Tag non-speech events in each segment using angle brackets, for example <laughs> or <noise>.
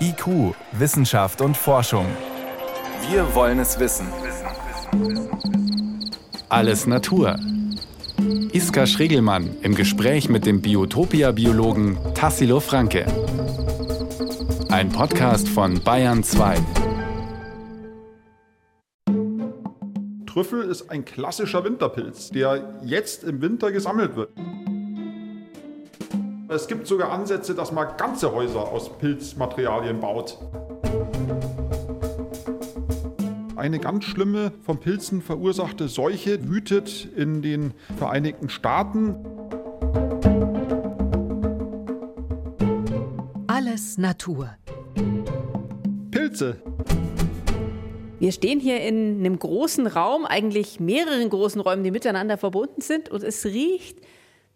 IQ, Wissenschaft und Forschung. Wir wollen es wissen. Alles Natur. Iska Schregelmann im Gespräch mit dem Biotopia-Biologen Tassilo Franke. Ein Podcast von Bayern 2. Trüffel ist ein klassischer Winterpilz, der jetzt im Winter gesammelt wird. Es gibt sogar Ansätze, dass man ganze Häuser aus Pilzmaterialien baut. Eine ganz schlimme von Pilzen verursachte Seuche wütet in den Vereinigten Staaten. Alles Natur. Pilze. Wir stehen hier in einem großen Raum, eigentlich mehreren großen Räumen, die miteinander verbunden sind und es riecht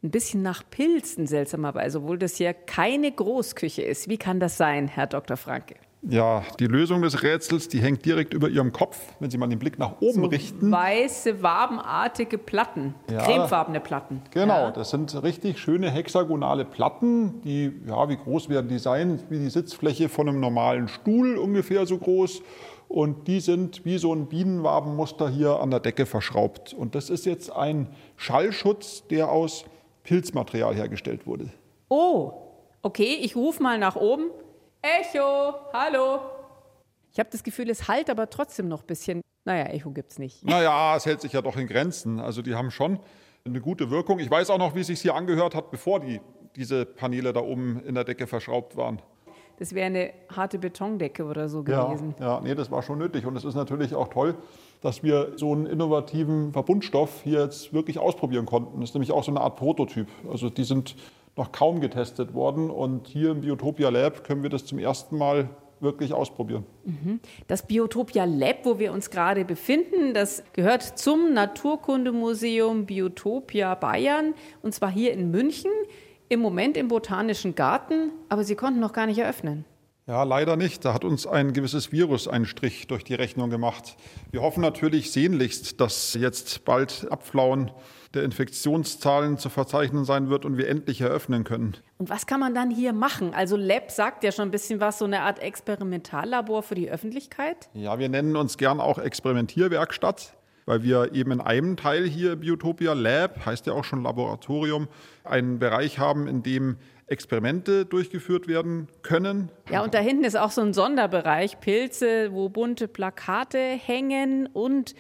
ein bisschen nach Pilzen seltsamerweise, obwohl das hier keine Großküche ist. Wie kann das sein, Herr Dr. Franke? Ja, die Lösung des Rätsels, die hängt direkt über Ihrem Kopf, wenn Sie mal den Blick nach oben so richten. Weiße, wabenartige Platten, Ja. cremefarbene Platten. Genau, Ja. das sind richtig schöne hexagonale Platten, die, ja, wie groß werden die sein? Wie die Sitzfläche von einem normalen Stuhl, ungefähr so groß. Und die sind wie so ein Bienenwabenmuster hier an der Decke verschraubt. Und das ist jetzt ein Schallschutz, der aus Pilzmaterial hergestellt wurde. Oh, okay, ich rufe mal nach oben. Echo, hallo. Ich habe das Gefühl, es halt aber trotzdem noch ein bisschen. Naja, Echo gibt's nicht. Naja, es hält sich ja doch in Grenzen. Also die haben schon eine gute Wirkung. Ich weiß auch noch, wie es sich hier angehört hat, bevor die, diese Paneele da oben in der Decke verschraubt waren. Das wäre eine harte Betondecke oder so Ja, gewesen. ja, nee, das war schon nötig. Und es ist natürlich auch toll, dass wir so einen innovativen Verbundstoff hier jetzt wirklich ausprobieren konnten. Das ist nämlich auch so eine Art Prototyp. Also die sind noch kaum getestet worden. Und hier im Biotopia Lab können wir das zum ersten Mal wirklich ausprobieren. Das Biotopia Lab, wo wir uns gerade befinden, das gehört zum Naturkundemuseum Biotopia Bayern und zwar hier in München, im Moment im Botanischen Garten, aber sie konnten noch gar nicht eröffnen. Ja, leider nicht. Da hat uns ein gewisses Virus einen Strich durch die Rechnung gemacht. Wir hoffen natürlich sehnlichst, dass jetzt bald Abflauen der Infektionszahlen zu verzeichnen sein wird und wir endlich eröffnen können. Und was kann man dann hier machen? Also Lab sagt ja schon ein bisschen was, so eine Art Experimentallabor für die Öffentlichkeit. Ja, wir nennen uns gern auch Experimentierwerkstatt, weil wir eben in einem Teil hier Biotopia Lab, heißt ja auch schon Laboratorium, einen Bereich haben, in dem Experimente durchgeführt werden können. Ja, und da hinten ist auch so ein Sonderbereich, Pilze, wo bunte Plakate hängen und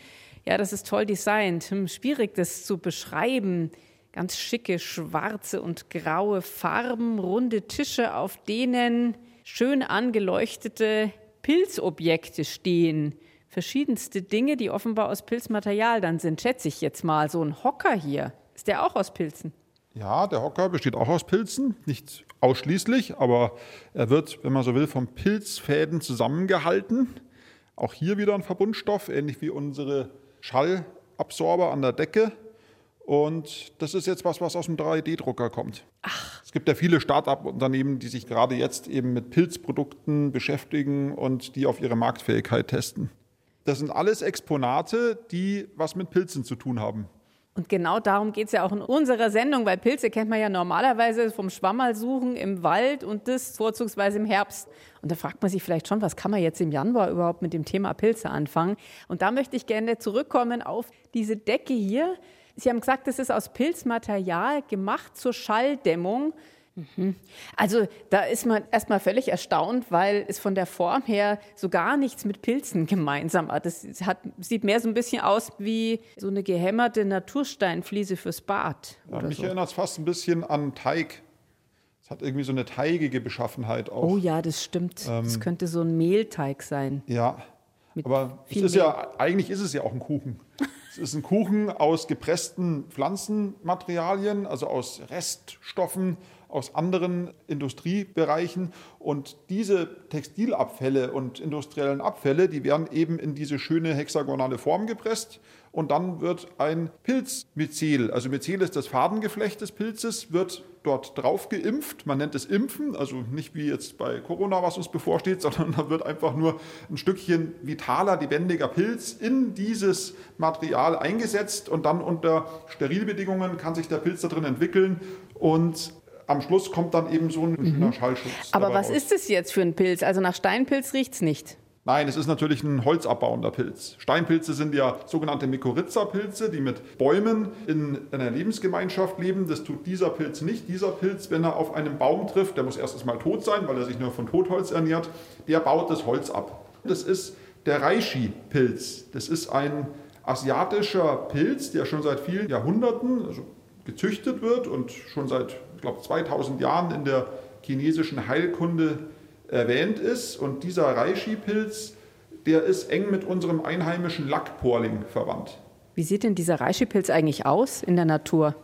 ja, das ist toll designt. Hm, schwierig, das zu beschreiben. Ganz schicke schwarze und graue Farben, runde Tische, auf denen schön angeleuchtete Pilzobjekte stehen. Verschiedenste Dinge, die offenbar aus Pilzmaterial dann sind, schätze ich jetzt mal. So ein Hocker hier, ist der auch aus Pilzen? Ja, der Hocker besteht auch aus Pilzen, nicht ausschließlich, aber er wird, wenn man so will, von Pilzfäden zusammengehalten. Auch hier wieder ein Verbundstoff, ähnlich wie unsere Schallabsorber an der Decke. Und das ist jetzt was, was aus dem 3D-Drucker kommt. Ach. Es gibt ja viele Start-up-Unternehmen, die sich gerade jetzt eben mit Pilzprodukten beschäftigen und die auf ihre Marktfähigkeit testen. Das sind alles Exponate, die was mit Pilzen zu tun haben. Und genau darum geht es ja auch in unserer Sendung, weil Pilze kennt man ja normalerweise vom Schwammerl suchen im Wald und das vorzugsweise im Herbst. Und da fragt man sich vielleicht schon, was kann man jetzt im Januar überhaupt mit dem Thema Pilze anfangen? Und da möchte ich gerne zurückkommen auf diese Decke hier. Sie haben gesagt, das ist aus Pilzmaterial gemacht zur Schalldämmung. Mhm. Also da ist man erstmal völlig erstaunt, weil es von der Form her so gar nichts mit Pilzen gemeinsam hat. Das hat, sieht mehr so ein bisschen aus wie so eine gehämmerte Natursteinfliese fürs Bad. Ja, mich so. erinnert es fast ein bisschen an Teig. Es hat irgendwie so eine teigige Beschaffenheit auch. Oh ja, das stimmt. das könnte so ein Mehlteig sein. Ja, aber es ist ja, eigentlich ist es ja auch ein Kuchen. <laughs> es ist ein Kuchen aus gepressten Pflanzenmaterialien, also aus Reststoffen, aus anderen Industriebereichen. Und diese Textilabfälle und industriellen Abfälle, die werden eben in diese schöne hexagonale Form gepresst. Und dann wird ein Pilzmyzel, also Myzel ist das Fadengeflecht des Pilzes, wird dort drauf geimpft. Man nennt es Impfen, also nicht wie jetzt bei Corona, was uns bevorsteht, <laughs> sondern da wird einfach nur ein Stückchen vitaler, lebendiger Pilz in dieses Material eingesetzt und dann unter Sterilbedingungen kann sich der Pilz da drin entwickeln und am Schluss kommt dann eben so ein schöner Schallschutz. Aber was raus. ist es jetzt für ein Pilz? Also nach Steinpilz riecht es nicht. Nein, es ist natürlich ein holzabbauender Pilz. Steinpilze sind ja sogenannte Mykorrhiza-Pilze, die mit Bäumen in einer Lebensgemeinschaft leben. Das tut dieser Pilz nicht. Dieser Pilz, wenn er auf einen Baum trifft, der muss erstens mal tot sein, weil er sich nur von Totholz ernährt, der baut das Holz ab. Das ist der Reishi-Pilz. Das ist ein asiatischer Pilz, der schon seit vielen Jahrhunderten also gezüchtet wird und schon seit, glaube, 2000 Jahren in der chinesischen Heilkunde erwähnt ist. Und dieser Reishi-Pilz, der ist eng mit unserem einheimischen Lackporling verwandt. Wie sieht denn dieser Reishi-Pilz eigentlich aus in der Natur?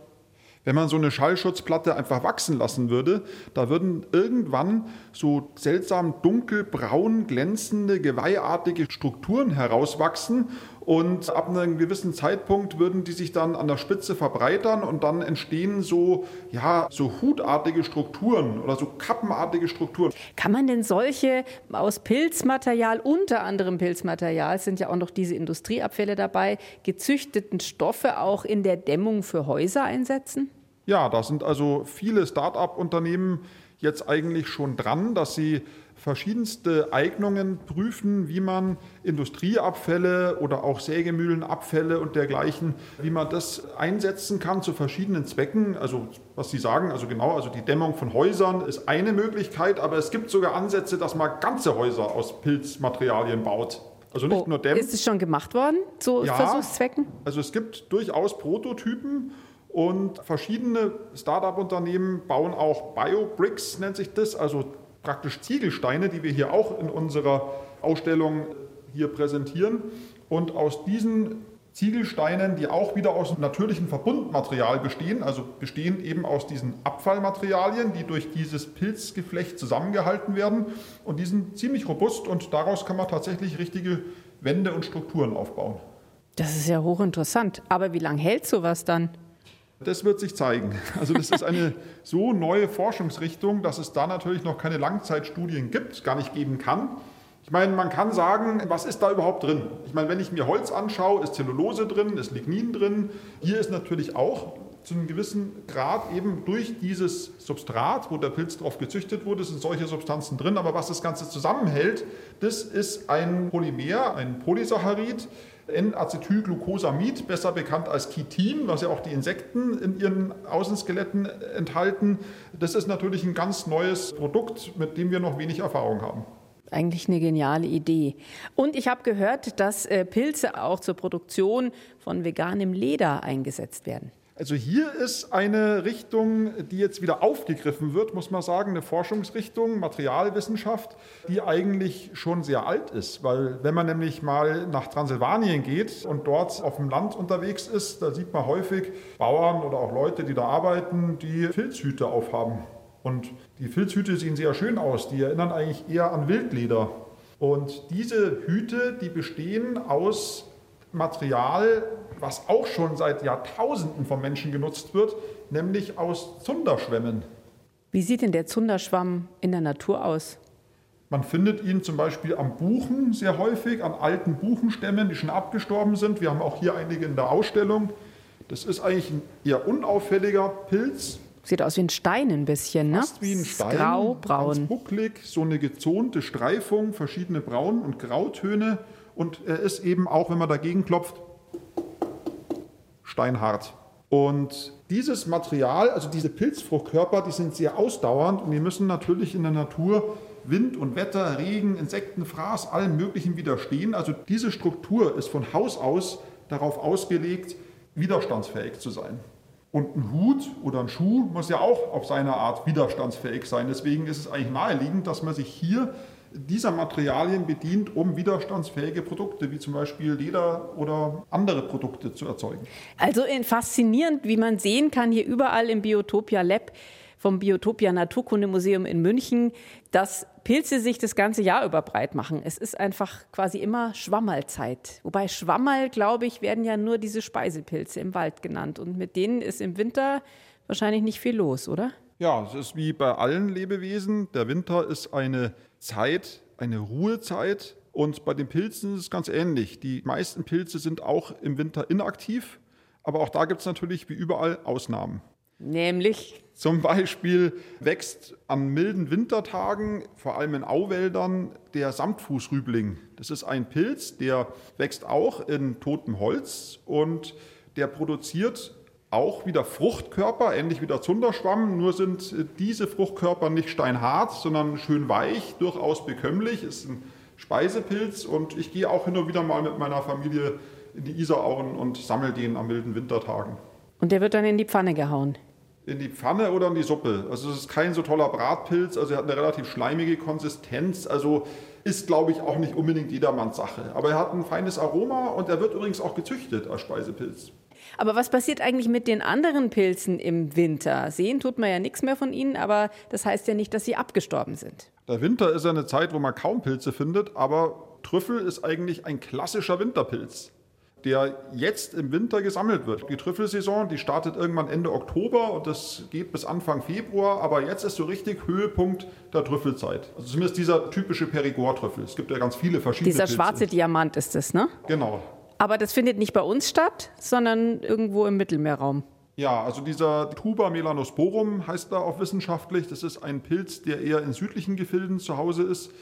Wenn man so eine Schallschutzplatte einfach wachsen lassen würde, da würden irgendwann so seltsam dunkelbraun glänzende, geweihartige Strukturen herauswachsen und ab einem gewissen Zeitpunkt würden die sich dann an der Spitze verbreitern und dann entstehen so, ja, so hutartige Strukturen oder so kappenartige Strukturen. Kann man denn solche aus Pilzmaterial, unter anderem Pilzmaterial, sind ja auch noch diese Industrieabfälle dabei, gezüchteten Stoffe auch in der Dämmung für Häuser einsetzen? Ja, da sind also viele Start-up-Unternehmen jetzt eigentlich schon dran, dass sie verschiedenste Eignungen prüfen, wie man Industrieabfälle oder auch Sägemühlenabfälle und dergleichen, wie man das einsetzen kann zu verschiedenen Zwecken. Also was Sie sagen, also genau, also die Dämmung von Häusern ist eine Möglichkeit, aber es gibt sogar Ansätze, dass man ganze Häuser aus Pilzmaterialien baut. Also nicht Oh, nur dämmt. Ist es schon gemacht worden zu Ja. Versuchszwecken? Also es gibt durchaus Prototypen und verschiedene Start-up-Unternehmen bauen auch Biobricks, nennt sich das, also praktisch Ziegelsteine, die wir hier auch in unserer Ausstellung hier präsentieren. Und aus diesen Ziegelsteinen, die auch wieder aus natürlichem Verbundmaterial bestehen, also bestehen eben aus diesen Abfallmaterialien, die durch dieses Pilzgeflecht zusammengehalten werden. Und die sind ziemlich robust und daraus kann man tatsächlich richtige Wände und Strukturen aufbauen. Das ist ja hochinteressant. Aber wie lange hält sowas dann? Das wird sich zeigen. Also das ist eine so neue Forschungsrichtung, dass es da natürlich noch keine Langzeitstudien gibt, gar nicht geben kann. Ich meine, man kann sagen, was ist da überhaupt drin? Ich meine, wenn ich mir Holz anschaue, ist Zellulose drin, ist Lignin drin. Hier ist natürlich auch zu einem gewissen Grad eben durch dieses Substrat, wo der Pilz drauf gezüchtet wurde, sind solche Substanzen drin. Aber was das Ganze zusammenhält, das ist ein Polymer, ein Polysaccharid, N-Acetylglucosamid, besser bekannt als Chitin, was ja auch die Insekten in ihren Außenskeletten enthalten. Das ist natürlich ein ganz neues Produkt, mit dem wir noch wenig Erfahrung haben. Eigentlich eine geniale Idee. Und ich habe gehört, dass äh, Pilze auch zur Produktion von veganem Leder eingesetzt werden. Also hier ist eine Richtung, die jetzt wieder aufgegriffen wird, muss man sagen, eine Forschungsrichtung, Materialwissenschaft, die eigentlich schon sehr alt ist. Weil wenn man nämlich mal nach Transsilvanien geht und dort auf dem Land unterwegs ist, da sieht man häufig Bauern oder auch Leute, die da arbeiten, die Filzhüte aufhaben. Und die Filzhüte sehen sehr schön aus, die erinnern eigentlich eher an Wildleder. Und diese Hüte, die bestehen aus Material, was auch schon seit Jahrtausenden von Menschen genutzt wird, nämlich aus Zunderschwämmen. Wie sieht denn der Zunderschwamm in der Natur aus? Man findet ihn zum Beispiel am Buchen sehr häufig, an alten Buchenstämmen, die schon abgestorben sind. Wir haben auch hier einige in der Ausstellung. Das ist eigentlich ein eher unauffälliger Pilz, Sieht aus wie ein Stein ein bisschen, ne? fast wie ein Ist Stein, Grau, ganz braun. bucklig, so eine gezonte Streifung, verschiedene Braun- und Grautöne. Und er ist eben auch, wenn man dagegen klopft, steinhart. Und dieses Material, also diese Pilzfruchtkörper, die sind sehr ausdauernd und die müssen natürlich in der Natur Wind und Wetter, Regen, Insekten, Fraß, allem Möglichen widerstehen. Also diese Struktur ist von Haus aus darauf ausgelegt, widerstandsfähig zu sein. Und ein Hut oder ein Schuh muss ja auch auf seine Art widerstandsfähig sein. Deswegen ist es eigentlich naheliegend, dass man sich hier dieser Materialien bedient, um widerstandsfähige Produkte wie zum Beispiel Leder oder andere Produkte zu erzeugen. Also in- faszinierend, wie man sehen kann, hier überall im Biotopia Lab vom Biotopia Naturkundemuseum in München, dass Pilze sich das ganze Jahr über breit machen. Es ist einfach quasi immer Schwammerlzeit. Wobei Schwammerl, glaube ich, werden ja nur diese Speisepilze im Wald genannt. Und mit denen ist im Winter wahrscheinlich nicht viel los, oder? Ja, es ist wie bei allen Lebewesen. Der Winter ist eine Zeit, eine Ruhezeit. Und bei den Pilzen ist es ganz ähnlich. Die meisten Pilze sind auch im Winter inaktiv. Aber auch da gibt es natürlich wie überall Ausnahmen. Nämlich? Zum Beispiel wächst an milden Wintertagen, vor allem in Auwäldern, der Samtfußrübling. Das ist ein Pilz, der wächst auch in totem Holz und der produziert auch wieder Fruchtkörper, ähnlich wie der Zunderschwamm, nur sind diese Fruchtkörper nicht steinhart, sondern schön weich, durchaus bekömmlich, ist ein Speisepilz und ich gehe auch hin und wieder mal mit meiner Familie in die Isarauen und sammle den an milden Wintertagen. Und der wird dann in die Pfanne gehauen? In die Pfanne oder in die Suppe. Also es ist kein so toller Bratpilz, also er hat eine relativ schleimige Konsistenz, also ist, glaube ich, auch nicht unbedingt jedermanns Sache. Aber er hat ein feines Aroma und er wird übrigens auch gezüchtet als Speisepilz. Aber was passiert eigentlich mit den anderen Pilzen im Winter? Sehen tut man ja nichts mehr von ihnen, aber das heißt ja nicht, dass sie abgestorben sind. Der Winter ist ja eine Zeit, wo man kaum Pilze findet, aber Trüffel ist eigentlich ein klassischer Winterpilz, der jetzt im Winter gesammelt wird. Die Trüffelsaison, die startet irgendwann Ende Oktober und das geht bis Anfang Februar, aber jetzt ist so richtig Höhepunkt der Trüffelzeit. Also zumindest dieser typische Perigord-Trüffel. Es gibt ja ganz viele verschiedene Dieser Pilze. schwarze Diamant ist es, ne? Genau. Aber das findet nicht bei uns statt, sondern irgendwo im Mittelmeerraum. Ja, also dieser Tuber melanosporum heißt da auch wissenschaftlich. Das ist ein Pilz, der eher in südlichen Gefilden zu Hause ist.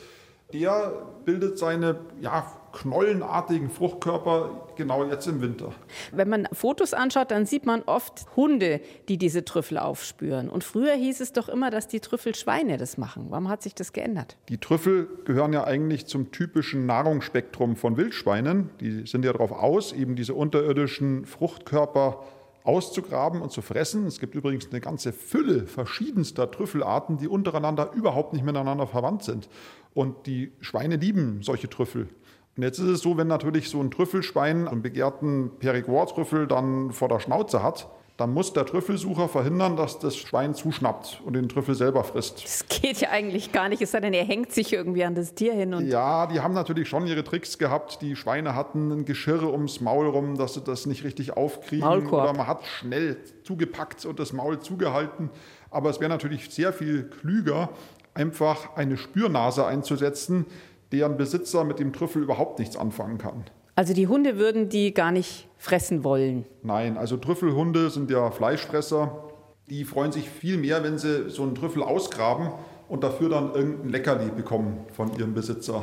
Der bildet seine ja, knollenartigen Fruchtkörper genau jetzt im Winter. Wenn man Fotos anschaut, dann sieht man oft Hunde, die diese Trüffel aufspüren. Und früher hieß es doch immer, dass die Trüffelschweine das machen. Warum hat sich das geändert? Die Trüffel gehören ja eigentlich zum typischen Nahrungsspektrum von Wildschweinen. Die sind ja darauf aus, eben diese unterirdischen Fruchtkörper auszugraben und zu fressen. Es gibt übrigens eine ganze Fülle verschiedenster Trüffelarten, die untereinander überhaupt nicht miteinander verwandt sind. Und die Schweine lieben solche Trüffel. Und jetzt ist es so, wenn natürlich so ein Trüffelschwein einen begehrten Perigord-Trüffel dann vor der Schnauze hat, dann muss der Trüffelsucher verhindern, dass das Schwein zuschnappt und den Trüffel selber frisst. Das geht ja eigentlich gar nicht, es sei denn, er hängt sich irgendwie an das Tier hin. Und ja, die haben natürlich schon ihre Tricks gehabt. Die Schweine hatten ein Geschirr ums Maul rum, dass sie das nicht richtig aufkriegen. Maulkorb. Oder man hat schnell zugepackt und das Maul zugehalten. Aber es wäre natürlich sehr viel klüger, einfach eine Spürnase einzusetzen, deren Besitzer mit dem Trüffel überhaupt nichts anfangen kann. Also die Hunde würden die gar nicht fressen wollen. Nein, also Trüffelhunde sind ja Fleischfresser. Die freuen sich viel mehr, wenn sie so einen Trüffel ausgraben und dafür dann irgendein Leckerli bekommen von ihrem Besitzer.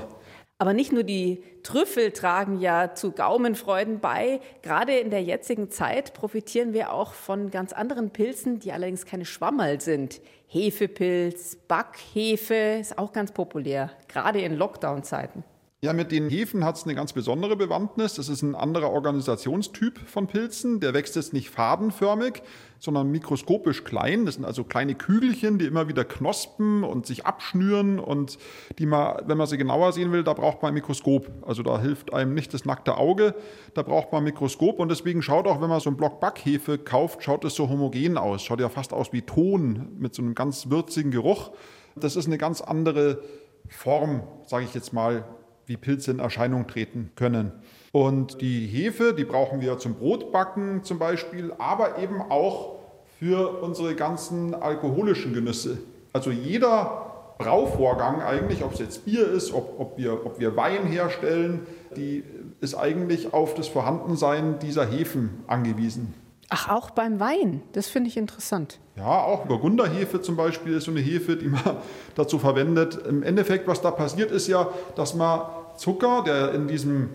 Aber nicht nur die Trüffel tragen ja zu Gaumenfreuden bei. Gerade in der jetzigen Zeit profitieren wir auch von ganz anderen Pilzen, die allerdings keine Schwammerl sind. Hefepilz, Backhefe ist auch ganz populär, gerade in Lockdown-Zeiten. Ja, mit den Hefen hat es eine ganz besondere Bewandtnis. Das ist ein anderer Organisationstyp von Pilzen. Der wächst jetzt nicht fadenförmig, sondern mikroskopisch klein. Das sind also kleine Kügelchen, die immer wieder knospen und sich abschnüren und die man, wenn man sie genauer sehen will, da braucht man ein Mikroskop. Also da hilft einem nicht das nackte Auge, da braucht man ein Mikroskop und deswegen schaut auch, wenn man so einen Block Backhefe kauft, schaut es so homogen aus. Schaut ja fast aus wie Ton mit so einem ganz würzigen Geruch. Das ist eine ganz andere Form, sage ich jetzt mal, wie Pilze in Erscheinung treten können. Und die Hefe, die brauchen wir zum Brotbacken zum Beispiel, aber eben auch für unsere ganzen alkoholischen Genüsse. Also jeder Brauvorgang eigentlich, ob es jetzt Bier ist, ob, ob, wir, ob wir Wein herstellen, die ist eigentlich auf das Vorhandensein dieser Hefen angewiesen. Ach, auch beim Wein. Das finde ich interessant. Ja, auch Burgunderhefe zum Beispiel ist so eine Hefe, die man <laughs> dazu verwendet. Im Endeffekt, was da passiert, ist ja, dass man Zucker, der in diesem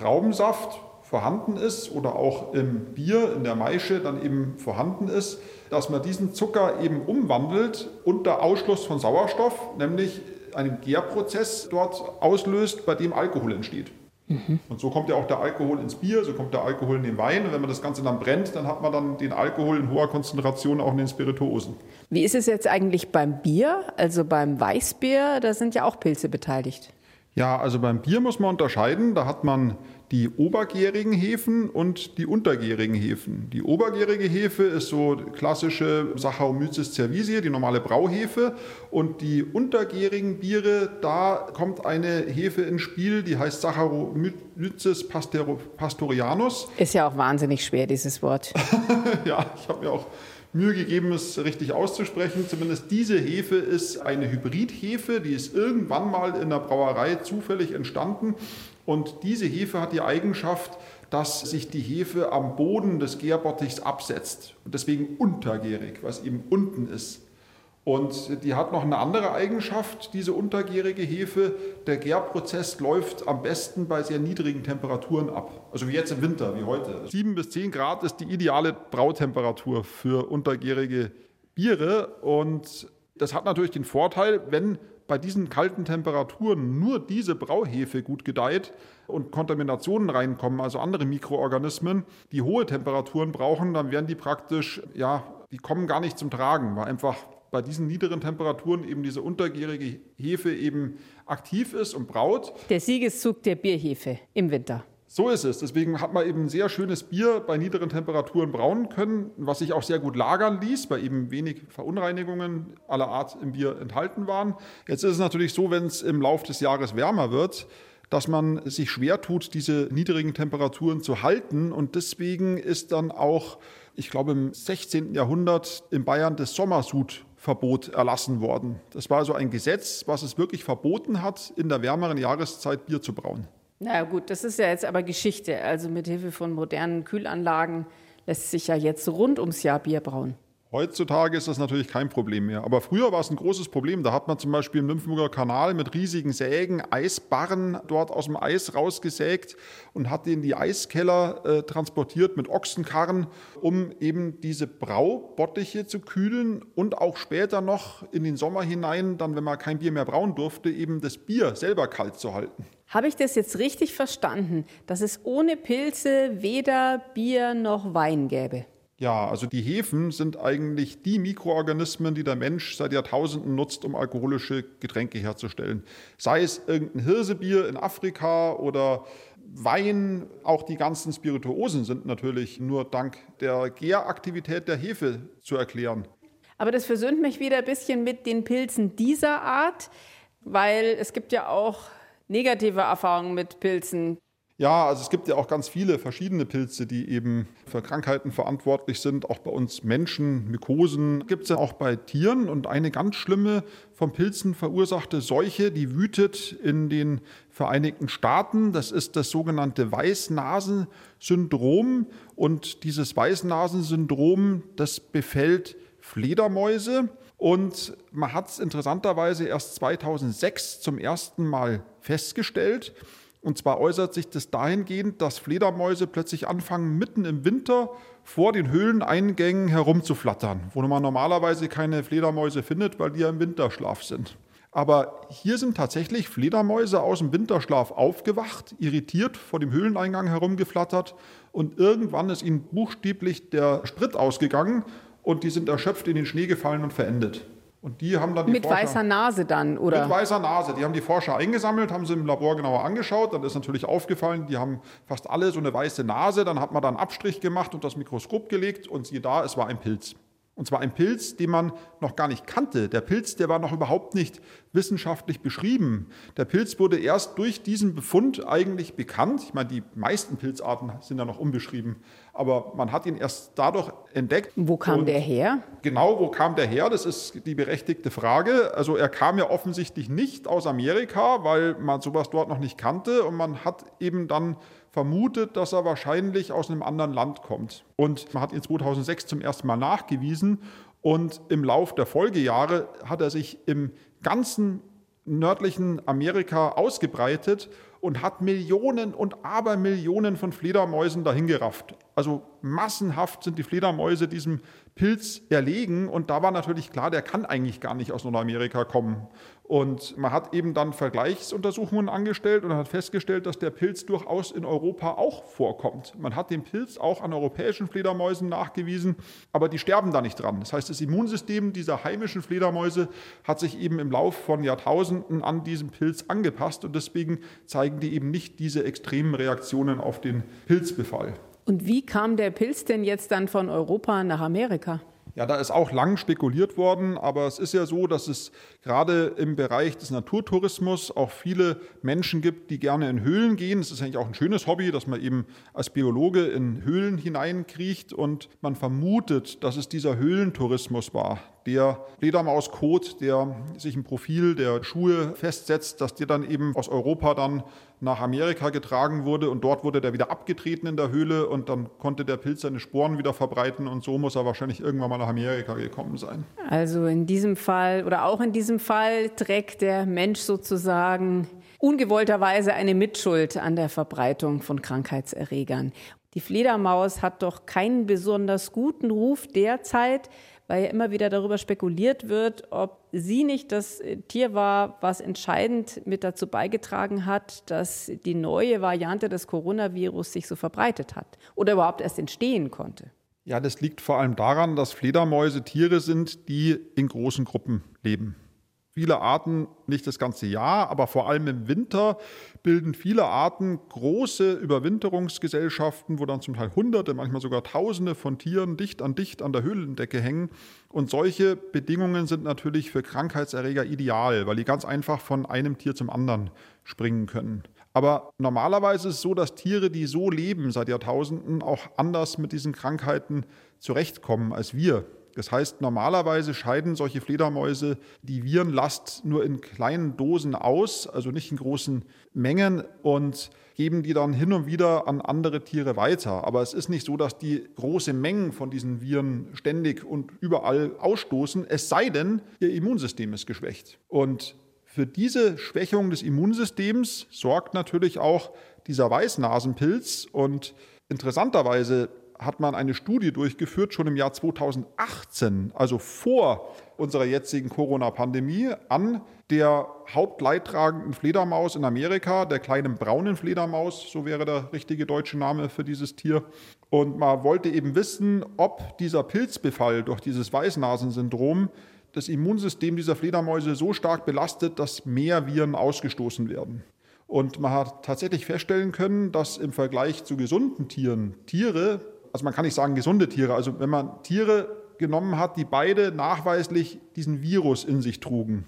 Traubensaft vorhanden ist oder auch im Bier, in der Maische dann eben vorhanden ist, dass man diesen Zucker eben umwandelt unter Ausschluss von Sauerstoff, nämlich einen Gärprozess dort auslöst, bei dem Alkohol entsteht. Und so kommt ja auch der Alkohol ins Bier, so kommt der Alkohol in den Wein. Und wenn man das Ganze dann brennt, dann hat man dann den Alkohol in hoher Konzentration auch in den Spirituosen. Wie ist es jetzt eigentlich beim Bier, also beim Weißbier? Da sind ja auch Pilze beteiligt. Ja, also beim Bier muss man unterscheiden. Da hat man die obergärigen Hefen und die untergärigen Hefen. Die obergärige Hefe ist so klassische Saccharomyces cerevisiae, die normale Brauhefe. Und die untergärigen Biere, da kommt eine Hefe ins Spiel, die heißt Saccharomyces pastorianus. Ist ja auch wahnsinnig schwer, dieses Wort. <laughs> ja, ich habe mir auch Mühe gegeben, es richtig auszusprechen. Zumindest diese Hefe ist eine Hybridhefe, die ist irgendwann mal in der Brauerei zufällig entstanden. Und diese Hefe hat die Eigenschaft, dass sich die Hefe am Boden des Gärbottichs absetzt und deswegen untergärig, was eben unten ist. Und die hat noch eine andere Eigenschaft, diese untergärige Hefe. Der Gärprozess läuft am besten bei sehr niedrigen Temperaturen ab. Also wie jetzt im Winter, wie heute. 7 bis 10 Grad ist die ideale Brautemperatur für untergärige Biere. Und das hat natürlich den Vorteil, wenn bei diesen kalten Temperaturen nur diese Brauhefe gut gedeiht und Kontaminationen reinkommen, also andere Mikroorganismen, die hohe Temperaturen brauchen, dann werden die praktisch, ja, die kommen gar nicht zum Tragen, weil einfach bei diesen niederen Temperaturen eben diese untergärige Hefe eben aktiv ist und braut. Der Siegeszug der Bierhefe im Winter. So ist es. Deswegen hat man eben ein sehr schönes Bier bei niederen Temperaturen brauen können, was sich auch sehr gut lagern ließ, weil eben wenig Verunreinigungen aller Art im Bier enthalten waren. Jetzt ist es natürlich so, wenn es im Laufe des Jahres wärmer wird, dass man sich schwer tut, diese niedrigen Temperaturen zu halten. Und deswegen ist dann auch, ich glaube, im 16. Jahrhundert in Bayern das Sommersud Verbot erlassen worden. Das war also ein Gesetz, was es wirklich verboten hat, in der wärmeren Jahreszeit Bier zu brauen. Na gut, das ist ja jetzt aber Geschichte. Also mit Hilfe von modernen Kühlanlagen lässt sich ja jetzt rund ums Jahr Bier brauen. Heutzutage ist das natürlich kein Problem mehr. Aber früher war es ein großes Problem. Da hat man zum Beispiel im Nymphenburger Kanal mit riesigen Sägen Eisbarren dort aus dem Eis rausgesägt und hat in die Eiskeller äh, transportiert mit Ochsenkarren, um eben diese Braubottiche zu kühlen und auch später noch in den Sommer hinein, dann, wenn man kein Bier mehr brauen durfte, eben das Bier selber kalt zu halten. Habe ich das jetzt richtig verstanden, dass es ohne Pilze weder Bier noch Wein gäbe? Ja, also die Hefen sind eigentlich die Mikroorganismen, die der Mensch seit Jahrtausenden nutzt, um alkoholische Getränke herzustellen. Sei es irgendein Hirsebier in Afrika oder Wein, auch die ganzen Spirituosen sind natürlich nur dank der Gäraktivität der Hefe zu erklären. Aber das versöhnt mich wieder ein bisschen mit den Pilzen dieser Art, weil es gibt ja auch negative Erfahrungen mit Pilzen. Ja, also es gibt ja auch ganz viele verschiedene Pilze, die eben für Krankheiten verantwortlich sind. Auch bei uns Menschen, Mykosen gibt es ja auch bei Tieren. Und eine ganz schlimme von Pilzen verursachte Seuche, die wütet in den Vereinigten Staaten. Das ist das sogenannte Weißnasensyndrom. Und dieses Weißnasensyndrom, das befällt Fledermäuse. Und man hat es interessanterweise erst 2006 zum ersten Mal festgestellt. Und zwar äußert sich das dahingehend, dass Fledermäuse plötzlich anfangen, mitten im Winter vor den Höhleneingängen herumzuflattern, wo man normalerweise keine Fledermäuse findet, weil die ja im Winterschlaf sind. Aber hier sind tatsächlich Fledermäuse aus dem Winterschlaf aufgewacht, irritiert vor dem Höhleneingang herumgeflattert und irgendwann ist ihnen buchstäblich der Sprit ausgegangen und die sind erschöpft in den Schnee gefallen und verendet. Und die haben dann die Mit Forscher, weißer Nase dann, oder? Mit weißer Nase. Die haben die Forscher eingesammelt, haben sie im Labor genauer angeschaut. Dann ist natürlich aufgefallen, die haben fast alle so eine weiße Nase. Dann hat man dann Abstrich gemacht und das Mikroskop gelegt und siehe da, es war ein Pilz. Und zwar ein Pilz, den man noch gar nicht kannte. Der Pilz, der war noch überhaupt nicht wissenschaftlich beschrieben. Der Pilz wurde erst durch diesen Befund eigentlich bekannt. Ich meine, die meisten Pilzarten sind ja noch unbeschrieben. Aber man hat ihn erst dadurch entdeckt. Wo kam der her? Genau, wo kam der her? Das ist die berechtigte Frage. Also er kam ja offensichtlich nicht aus Amerika, weil man sowas dort noch nicht kannte. Und man hat eben dann vermutet, dass er wahrscheinlich aus einem anderen Land kommt. Und man hat ihn 2006 zum ersten Mal nachgewiesen und im Lauf der Folgejahre hat er sich im ganzen nördlichen Amerika ausgebreitet und hat Millionen und Abermillionen von Fledermäusen dahingerafft. Also massenhaft sind die Fledermäuse diesem Pilz erlegen und da war natürlich klar, der kann eigentlich gar nicht aus Nordamerika kommen. Und man hat eben dann Vergleichsuntersuchungen angestellt und hat festgestellt, dass der Pilz durchaus in Europa auch vorkommt. Man hat den Pilz auch an europäischen Fledermäusen nachgewiesen, aber die sterben da nicht dran. Das heißt, das Immunsystem dieser heimischen Fledermäuse hat sich eben im Laufe von Jahrtausenden an diesen Pilz angepasst und deswegen zeigen die eben nicht diese extremen Reaktionen auf den Pilzbefall. Und wie kam der Pilz denn jetzt dann von Europa nach Amerika? Ja, da ist auch lang spekuliert worden, aber es ist ja so, dass es gerade im Bereich des Naturtourismus auch viele Menschen gibt, die gerne in Höhlen gehen. Es ist eigentlich auch ein schönes Hobby, dass man eben als Biologe in Höhlen hineinkriecht und man vermutet, dass es dieser Höhlentourismus war, Der Fledermauskot, der sich im Profil der Schuhe festsetzt, dass der dann eben aus Europa dann nach Amerika getragen wurde und dort wurde der wieder abgetreten in der Höhle und dann konnte der Pilz seine Sporen wieder verbreiten und so muss er wahrscheinlich irgendwann mal nach Amerika gekommen sein. Also in diesem Fall oder auch in diesem Fall trägt der Mensch sozusagen ungewollterweise eine Mitschuld an der Verbreitung von Krankheitserregern. Die Fledermaus hat doch keinen besonders guten Ruf derzeit, weil ja immer wieder darüber spekuliert wird, ob sie nicht das Tier war, was entscheidend mit dazu beigetragen hat, dass die neue Variante des Coronavirus sich so verbreitet hat oder überhaupt erst entstehen konnte. Ja, das liegt vor allem daran, dass Fledermäuse Tiere sind, die in großen Gruppen leben. Viele Arten nicht das ganze Jahr, aber vor allem im Winter bilden viele Arten große Überwinterungsgesellschaften, wo dann zum Teil Hunderte, manchmal sogar Tausende von Tieren dicht an dicht an der Höhlendecke hängen. Und solche Bedingungen sind natürlich für Krankheitserreger ideal, weil die ganz einfach von einem Tier zum anderen springen können. Aber normalerweise ist es so, dass Tiere, die so leben seit Jahrtausenden, auch anders mit diesen Krankheiten zurechtkommen als wir. Das heißt, normalerweise scheiden solche Fledermäuse die Virenlast nur in kleinen Dosen aus, also nicht in großen Mengen und geben die dann hin und wieder an andere Tiere weiter. Aber es ist nicht so, dass die große Mengen von diesen Viren ständig und überall ausstoßen, es sei denn, ihr Immunsystem ist geschwächt. Und für diese Schwächung des Immunsystems sorgt natürlich auch dieser Weißnasenpilz und Interessanterweise hat man eine Studie durchgeführt, schon im Jahr 2018, also vor unserer jetzigen Corona-Pandemie, an der hauptleidtragenden Fledermaus in Amerika, der kleinen braunen Fledermaus, so wäre der richtige deutsche Name für dieses Tier. Und man wollte eben wissen, ob dieser Pilzbefall durch dieses Weißnasensyndrom das Immunsystem dieser Fledermäuse so stark belastet, dass mehr Viren ausgestoßen werden. Und man hat tatsächlich feststellen können, dass im Vergleich zu gesunden Tieren Tiere also man kann nicht sagen gesunde Tiere, also wenn man Tiere genommen hat, die beide nachweislich diesen Virus in sich trugen,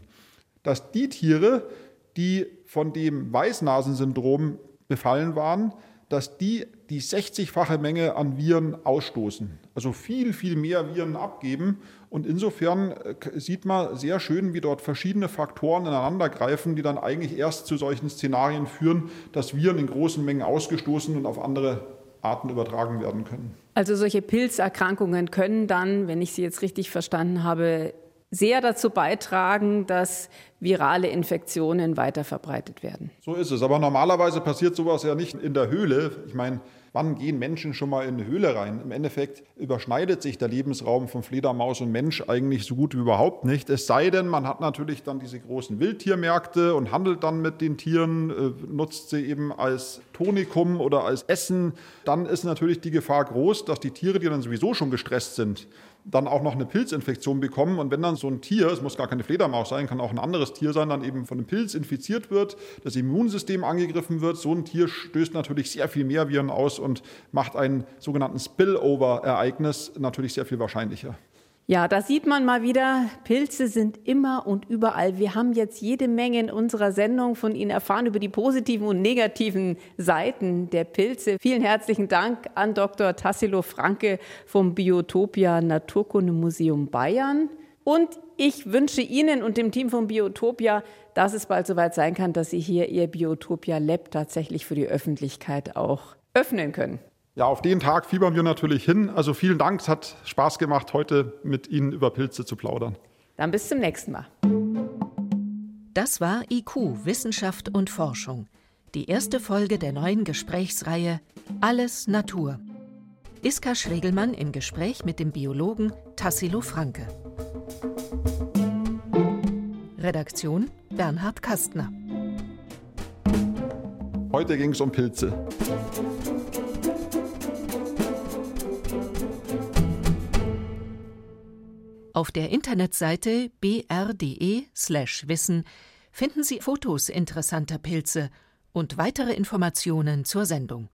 dass die Tiere, die von dem Weißnasensyndrom befallen waren, dass die die 60-fache Menge an Viren ausstoßen. Also viel, viel mehr Viren abgeben. Und insofern äh, sieht man sehr schön, wie dort verschiedene Faktoren ineinandergreifen, die dann eigentlich erst zu solchen Szenarien führen, dass Viren in großen Mengen ausgestoßen und auf andere Arten übertragen werden können. Also solche Pilzerkrankungen können dann, wenn ich Sie jetzt richtig verstanden habe, sehr dazu beitragen, dass virale Infektionen weiter verbreitet werden. So ist es. Aber normalerweise passiert sowas ja nicht in der Höhle. Ich meine, wann gehen Menschen schon mal in eine Höhle rein? Im Endeffekt überschneidet sich der Lebensraum von Fledermaus und Mensch eigentlich so gut wie überhaupt nicht. Es sei denn, man hat natürlich dann diese großen Wildtiermärkte und handelt dann mit den Tieren, äh, nutzt sie eben als Tonikum oder als Essen. Dann ist natürlich die Gefahr groß, dass die Tiere, die dann sowieso schon gestresst sind, dann auch noch eine Pilzinfektion bekommen. Und wenn dann so ein Tier, es muss gar keine Fledermaus sein, kann auch ein anderes Tier sein, dann eben von einem Pilz infiziert wird, das Immunsystem angegriffen wird, so ein Tier stößt natürlich sehr viel mehr Viren aus und macht ein sogenannten Spillover-Ereignis natürlich sehr viel wahrscheinlicher. Ja, da sieht man mal wieder, Pilze sind immer und überall. Wir haben jetzt jede Menge in unserer Sendung von Ihnen erfahren über die positiven und negativen Seiten der Pilze. Vielen herzlichen Dank an Dr. Tassilo Franke vom Biotopia Naturkundemuseum Bayern. Und ich wünsche Ihnen und dem Team von Biotopia, dass es bald soweit sein kann, dass Sie hier Ihr Biotopia Lab tatsächlich für die Öffentlichkeit auch öffnen können. Ja, auf den Tag fiebern wir natürlich hin. Also vielen Dank, es hat Spaß gemacht, heute mit Ihnen über Pilze zu plaudern. Dann bis zum nächsten Mal. Das war IQ, Wissenschaft und Forschung. Die erste Folge der neuen Gesprächsreihe Alles Natur. Iska Schregelmann im Gespräch mit dem Biologen Tassilo Franke. Redaktion Bernhard Kastner. Heute ging es um Pilze. Auf der Internetseite br.de/wissen finden Sie Fotos interessanter Pilze und weitere Informationen zur Sendung.